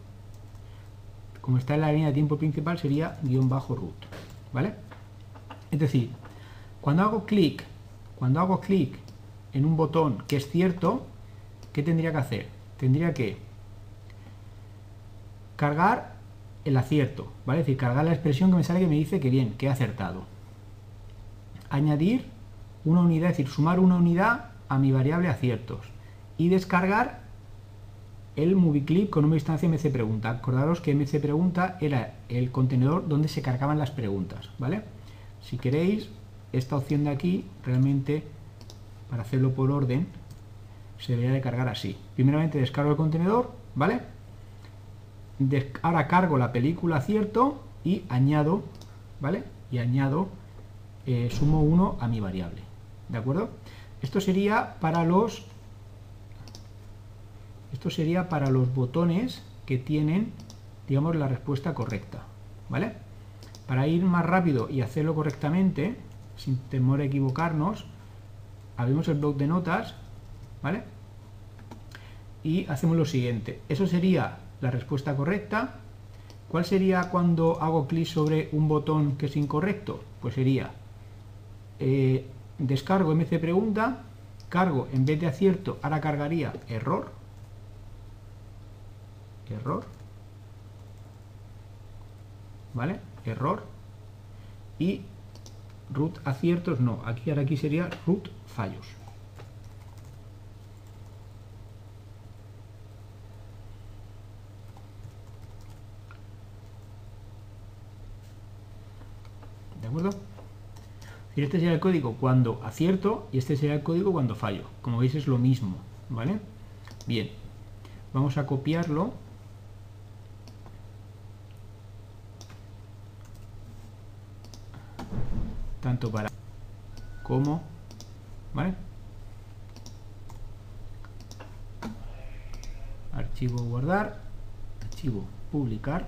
como está en la línea de tiempo principal, sería guion bajo root. ¿Vale? Es decir, cuando hago clic, cuando hago clic en un botón que es cierto, ¿qué tendría que hacer? Tendría que cargar el acierto, ¿vale? Es decir, cargar la expresión que me sale que me dice que bien, que he acertado. Añadir una unidad, es decir, sumar una unidad a mi variable aciertos. Y descargar el movie con una instancia mc pregunta. Acordaros que mc pregunta era el contenedor donde se cargaban las preguntas, ¿vale? Si queréis, esta opción de aquí, realmente, para hacerlo por orden, se debería de cargar así. Primeramente descargo el contenedor, ¿vale? ahora cargo la película acierto y añado, ¿vale? Y añado, eh, sumo 1 a mi variable, ¿de acuerdo? Esto sería para los esto sería para los botones que tienen, digamos, la respuesta correcta, ¿vale? Para ir más rápido y hacerlo correctamente, sin temor a equivocarnos, abrimos el blog de notas, ¿vale? Y hacemos lo siguiente. Eso sería la respuesta correcta. ¿Cuál sería cuando hago clic sobre un botón que es incorrecto? Pues sería eh, descargo mc pregunta, cargo en vez de acierto, ahora cargaría error, error, ¿vale? Error y root aciertos no, aquí ahora aquí sería root fallos. ¿De acuerdo? Este sería el código cuando acierto y este sería el código cuando fallo. Como veis es lo mismo, ¿vale? Bien, vamos a copiarlo tanto para como, ¿vale? Archivo guardar, archivo publicar,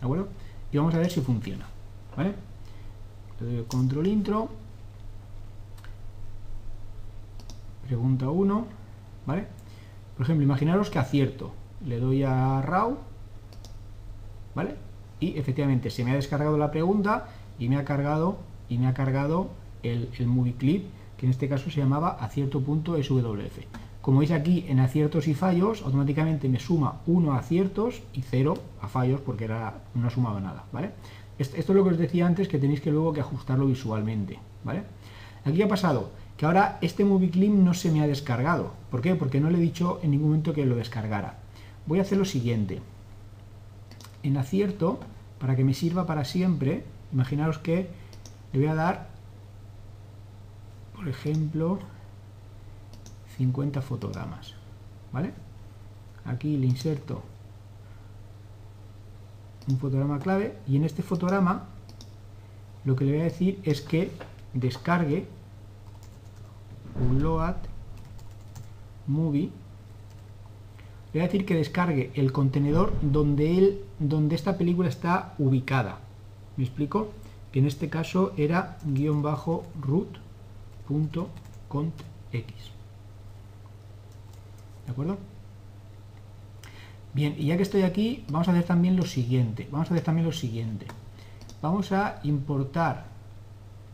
¿de? Y vamos a ver si funciona, ¿vale? Le doy control intro, pregunta 1, ¿vale? Por ejemplo, imaginaros que acierto, le doy a RAW, ¿vale? Y efectivamente se me ha descargado la pregunta y me ha cargado y me ha cargado el, el movie clip que en este caso se llamaba acierto.swf como veis aquí en aciertos y fallos automáticamente me suma 1 a aciertos y 0 a fallos porque era, no ha sumado nada ¿vale? esto, es lo que os decía antes que tenéis que luego que ajustarlo visualmente ¿vale? aquí ha pasado que ahora este movie clip no se me ha descargado ¿por qué? porque no le he dicho en ningún momento que lo descargara voy a hacer lo siguiente en acierto para que me sirva para siempre imaginaros que le voy a dar, por ejemplo, 50 fotogramas, ¿vale? Aquí le inserto un fotograma clave y en este fotograma lo que le voy a decir es que descargue un load movie le voy a decir que descargue el contenedor donde, él, donde esta película está ubicada ¿Me explico? Que en este caso era guion bajo root.contx. ¿De acuerdo? Bien, y ya que estoy aquí, vamos a hacer también lo siguiente. Vamos a hacer también lo siguiente. Vamos a importar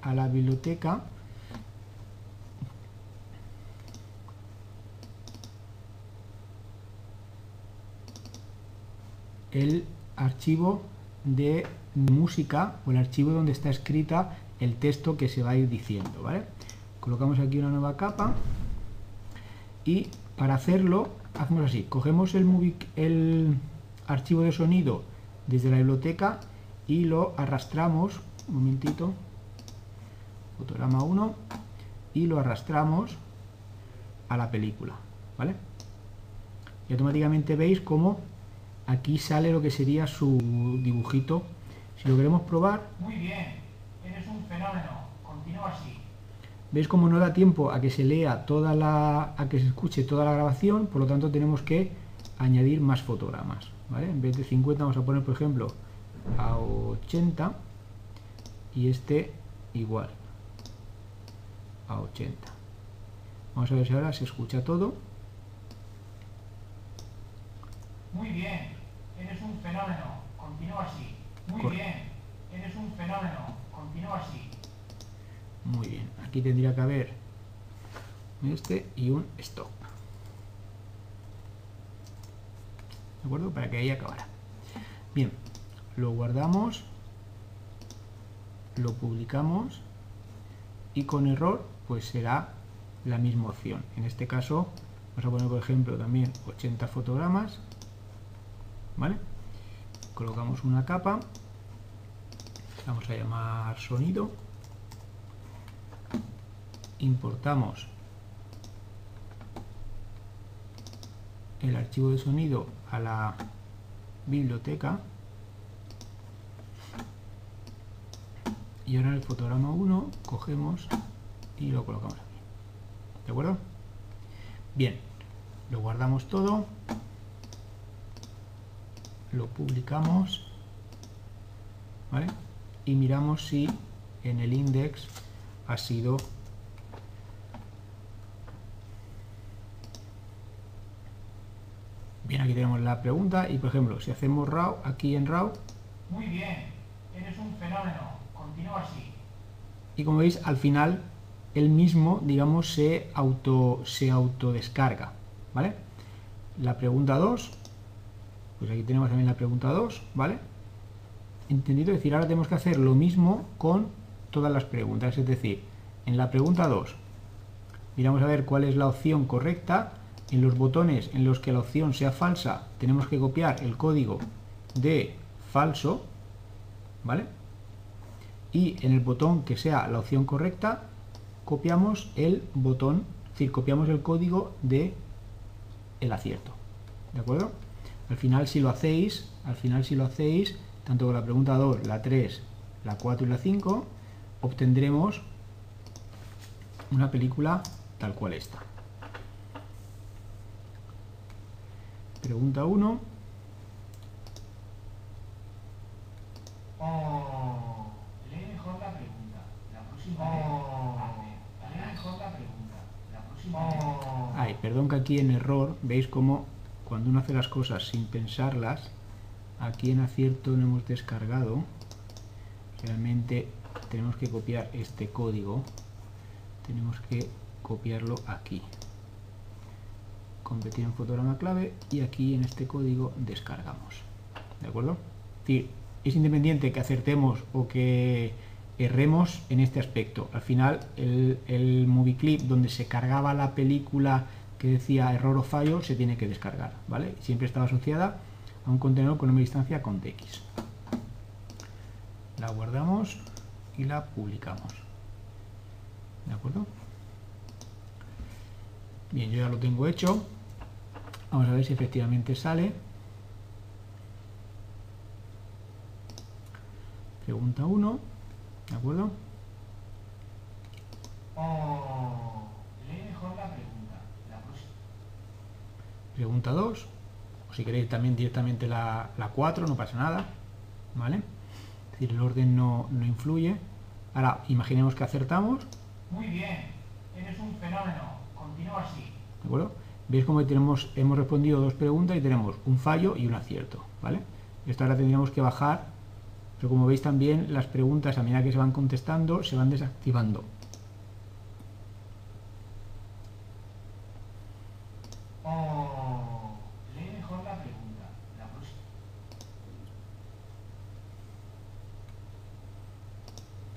a la biblioteca el archivo de música o el archivo donde está escrita el texto que se va a ir diciendo, ¿vale? Colocamos aquí una nueva capa y para hacerlo hacemos así, cogemos el, el archivo de sonido desde la biblioteca y lo arrastramos, un momentito, fotograma 1, y lo arrastramos a la película, ¿vale? Y automáticamente veis cómo aquí sale lo que sería su dibujito si lo queremos probar... Muy bien, eres un fenómeno. Continúa así. ¿Veis cómo no da tiempo a que se lea toda la. a que se escuche toda la grabación? Por lo tanto tenemos que añadir más fotogramas. ¿vale? En vez de 50 vamos a poner, por ejemplo, a 80 y este igual a 80. Vamos a ver si ahora se escucha todo. Muy bien, eres un fenómeno, continúa así. Muy Cor- bien, eres un fenómeno, continúa así. Muy bien, aquí tendría que haber este y un stop. ¿De acuerdo? Para que ahí acabara. Bien, lo guardamos, lo publicamos y con error pues será la misma opción. En este caso vamos a poner por ejemplo también 80 fotogramas, ¿vale? Colocamos una capa, vamos a llamar sonido. Importamos el archivo de sonido a la biblioteca. Y ahora en el fotograma 1 cogemos y lo colocamos aquí. ¿de acuerdo? bien, lo guardamos todo lo publicamos ¿vale? y miramos si en el index ha sido Bien, aquí tenemos la pregunta y por ejemplo, si hacemos RAW, aquí en RAW, Muy bien, eres un fenómeno, continúa así. y como veis, al final el mismo, digamos, se auto se autodescarga, ¿vale? La pregunta 2, pues aquí tenemos también la pregunta 2, ¿vale? ¿Entendido? Es decir, ahora tenemos que hacer lo mismo con todas las preguntas, es decir, en la pregunta 2 miramos a ver cuál es la opción correcta, en los botones en los que la opción sea falsa tenemos que copiar el código de falso, ¿vale? Y en el botón que sea la opción correcta copiamos el botón, es decir, copiamos el código de el acierto, ¿de acuerdo? Al final si lo hacéis, al final si lo hacéis, tanto con la pregunta 2, la 3, la 4 y la 5, obtendremos una película tal cual esta. Pregunta 1. Oh, lee mejor la pregunta. La próxima Oh. vez. hazme. Lee mejor la pregunta. La próxima vez. Ay, perdón que aquí en error, veis como cuando uno hace las cosas sin pensarlas, aquí en acierto no hemos descargado. Realmente tenemos que copiar este código. Tenemos que copiarlo aquí. Convertir en fotograma clave y aquí en este código descargamos. ¿De acuerdo? Es es independiente que acertemos o que erremos en este aspecto. Al final, el, el movie clip donde se cargaba la película que decía error o fallo se tiene que descargar, ¿vale? Siempre estaba asociada a un contenedor con una distancia con TX. La guardamos y la publicamos. ¿De acuerdo? Bien, yo ya lo tengo hecho. Vamos a ver si efectivamente sale. Pregunta 1. ¿De acuerdo? Oh, lee mejor la pregunta. La próxima. Pregunta 2. O si queréis también directamente la, la 4, no pasa nada. ¿Vale? Es decir, el orden no, no influye. Ahora, imaginemos que acertamos. Muy bien, eres un fenómeno. Continúa así. ¿De acuerdo? Veis cómo tenemos, hemos respondido dos preguntas y tenemos un fallo y un acierto. ¿Vale? Esto ahora tendríamos que bajar. Pero como veis también, las preguntas a medida que se van contestando se van desactivando. Oh, lee mejor la pregunta. La próxima.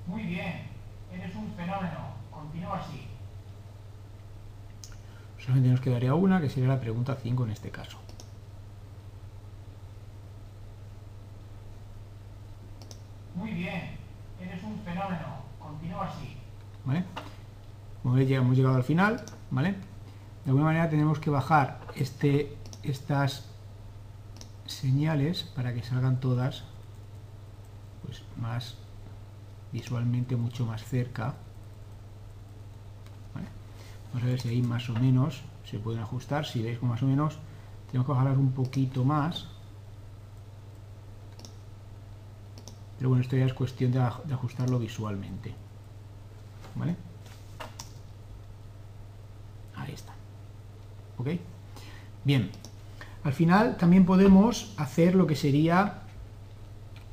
Muy bien, eres un fenómeno. Continúa así. Solamente nos quedaría una, que sería la pregunta 5 en este caso. Muy bien, eres un fenómeno. Continúa así. ¿Vale? Como veis, ya hemos llegado al final, ¿vale? De alguna manera tenemos que bajar este, estas señales para que salgan todas pues más visualmente mucho más cerca Vamos a ver si ahí más o menos se pueden ajustar. Si veis más o menos, tenemos que bajar un poquito más. Pero bueno, esto ya es cuestión de, de ajustarlo visualmente. ¿Vale? Ahí está. ¿Ok? Bien. Al final también podemos hacer lo que sería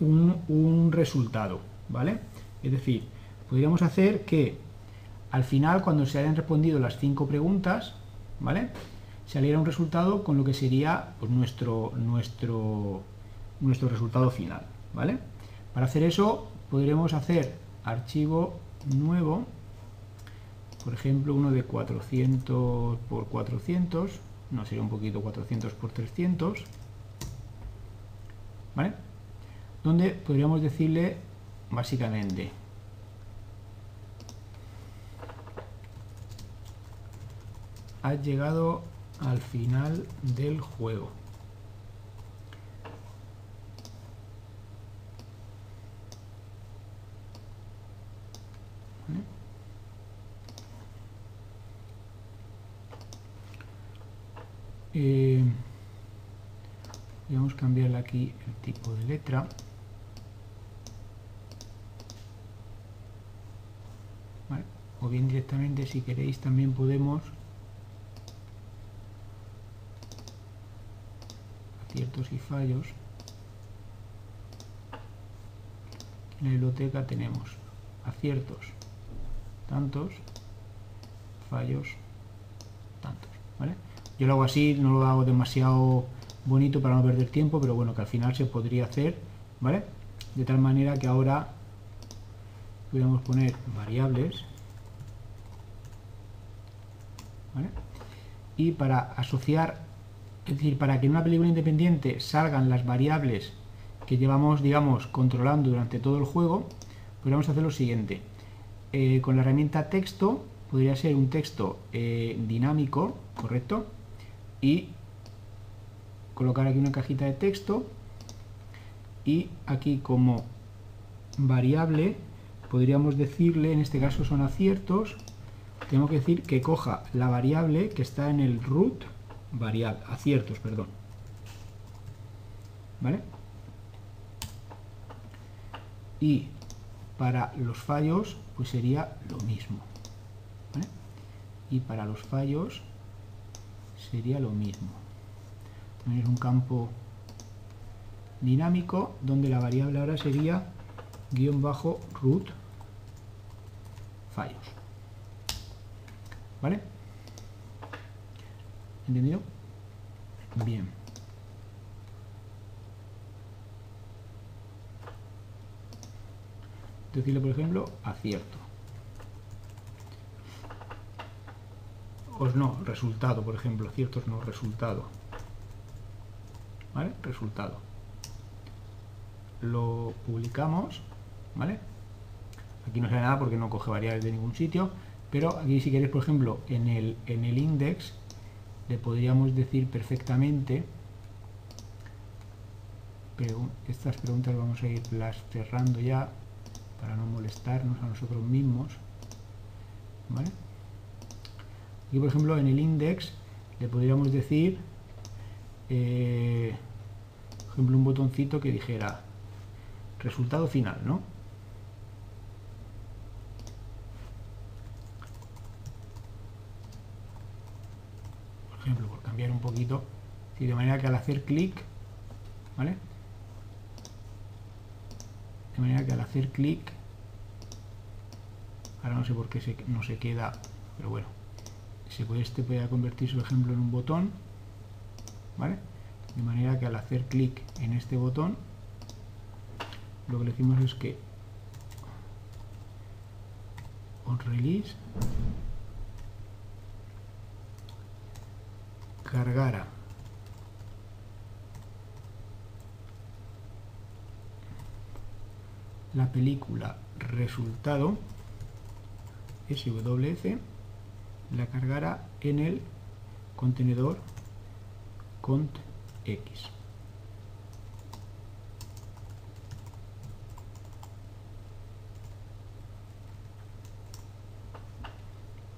un, un resultado. ¿Vale? Es decir, podríamos hacer que al final, cuando se hayan respondido las cinco preguntas, ¿vale? Saliera un resultado con lo que sería pues, nuestro, nuestro, nuestro resultado final, ¿vale? Para hacer eso, podremos hacer archivo nuevo, por ejemplo, uno de 400 por 400, no sería un poquito 400 por 300, ¿vale? Donde podríamos decirle básicamente has llegado al final del juego. Eh, vamos a cambiarle aquí el tipo de letra. O bien directamente si queréis también podemos aciertos y fallos. En la biblioteca tenemos aciertos tantos, fallos tantos. ¿vale? Yo lo hago así, no lo hago demasiado bonito para no perder tiempo, pero bueno, que al final se podría hacer, ¿vale? De tal manera que ahora podemos poner variables. Y para asociar es decir, para que en una película independiente salgan las variables que llevamos, digamos, controlando durante todo el juego, podríamos hacer lo siguiente. Eh, con la herramienta texto, podría ser un texto eh, dinámico, ¿correcto? Y colocar aquí una cajita de texto y aquí como variable podríamos decirle, en este caso son aciertos, tenemos que decir que coja la variable que está en el root variable, aciertos, perdón. ¿Vale? Y para los fallos, pues sería lo mismo. ¿vale? Y para los fallos sería lo mismo. También es un campo dinámico donde la variable ahora sería guion bajo root fallos. ¿Vale? ¿Entendido? Bien. Decirle, por ejemplo, acierto. Os no, resultado, por ejemplo, aciertos no, resultado. ¿Vale? Resultado. Lo publicamos, ¿vale? Aquí no sale nada porque no coge variables de ningún sitio, pero aquí si queréis, por ejemplo, en el, en el index le podríamos decir perfectamente estas preguntas vamos a irlas cerrando ya para no molestarnos a nosotros mismos ¿vale? y por ejemplo en el index le podríamos decir eh, por ejemplo un botoncito que dijera resultado final ¿no? ejemplo, por cambiar un poquito, y de manera que al hacer clic, ¿vale? De manera que al hacer clic, ahora no sé por qué no se queda, pero bueno, se puede, este puede convertirse, por ejemplo, en un botón, ¿vale? De manera que al hacer clic en este botón, lo que le decimos es que on release cargara la película resultado SWF la cargara en el contenedor cont x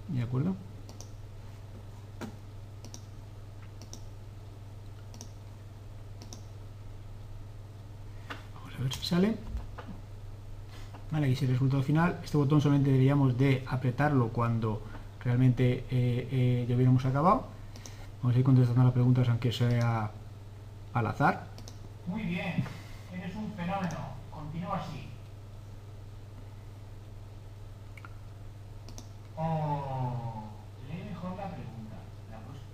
¿de acuerdo? Ver si sale. Vale, aquí es el resultado final. Este botón solamente deberíamos de apretarlo cuando realmente eh, eh, ya hubiéramos acabado. Vamos a ir contestando las preguntas aunque sea al azar. Muy bien, eres un fenómeno. Continúa así. Oh, lee mejor la pregunta. La próxima.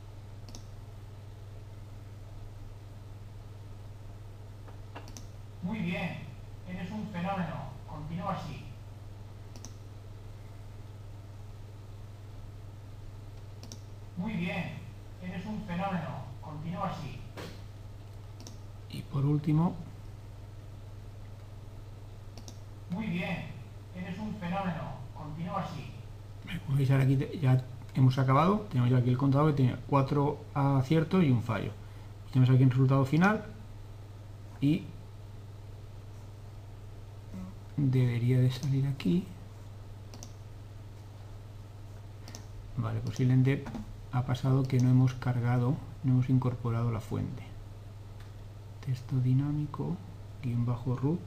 Muy bien, eres un fenómeno. Continúa así. Muy bien, eres un fenómeno. Continúa así. Y por último, Muy bien, eres un fenómeno. Continúa así. como veis ahora aquí ya hemos acabado. Tenemos ya aquí el contador que tiene cuatro aciertos y un fallo. Tenemos aquí el resultado final y debería de salir aquí. Vale, posiblemente ha pasado que no hemos cargado, no hemos incorporado la fuente. Texto dinámico, guion bajo root,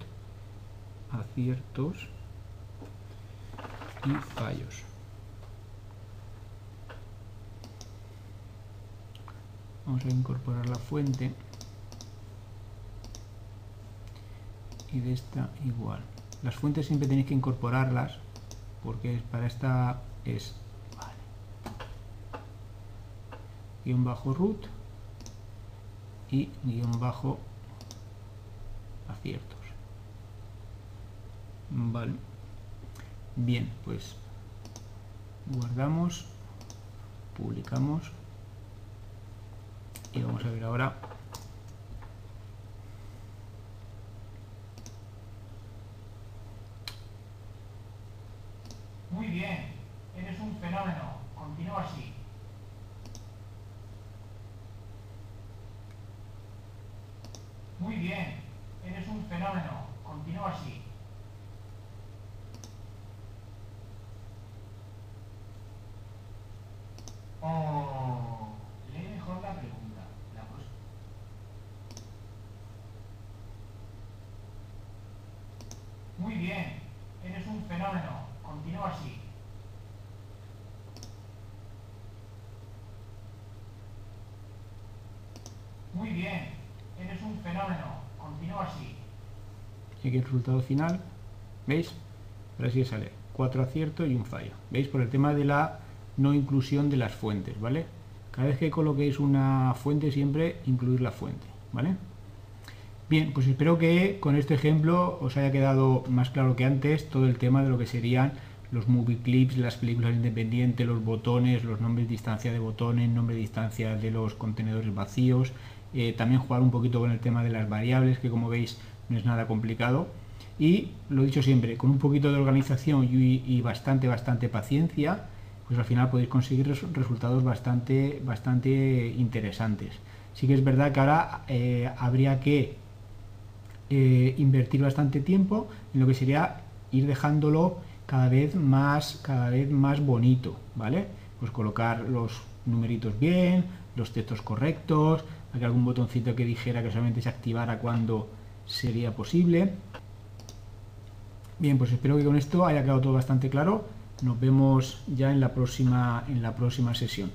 aciertos y fallos. Vamos a incorporar la fuente y de esta igual. Las fuentes siempre tenéis que incorporarlas porque para esta es guion bajo root y guion bajo aciertos. Vale. Bien, pues guardamos, publicamos y vamos a ver ahora Muy bien, eres un fenómeno. Continúa así. Muy bien, un fenómeno. Continúa así. Oh, lee mejor la pregunta. La próxima. Muy bien, eres un fenómeno. Continúa así. Muy bien, eres un fenómeno. Continúa así. Y aquí el resultado final. ¿Veis? Ahora sí sale cuatro aciertos y un fallo. ¿Veis? Por el tema de la no inclusión de las fuentes, ¿vale? Cada vez que coloquéis una fuente, siempre incluir la fuente, ¿vale? Bien, pues espero que con este ejemplo os haya quedado más claro que antes todo el tema de lo que serían los movie clips, las películas independientes, los botones, los nombres de distancia de botones, nombre de distancia de los contenedores vacíos, eh, también jugar un poquito con el tema de las variables, que como veis no es nada complicado. Y lo dicho siempre, con un poquito de organización y, bastante, bastante paciencia, pues al final podéis conseguir res- resultados bastante, bastante interesantes. Sí que es verdad que ahora eh, habría que eh, invertir bastante tiempo en lo que sería ir dejándolo cada vez más cada vez más bonito vale pues colocar los numeritos bien los textos correctos aquí algún botoncito que dijera que solamente se activara cuando sería posible. Bien pues espero que con esto haya quedado todo bastante claro. Nos vemos ya en la próxima en la próxima sesión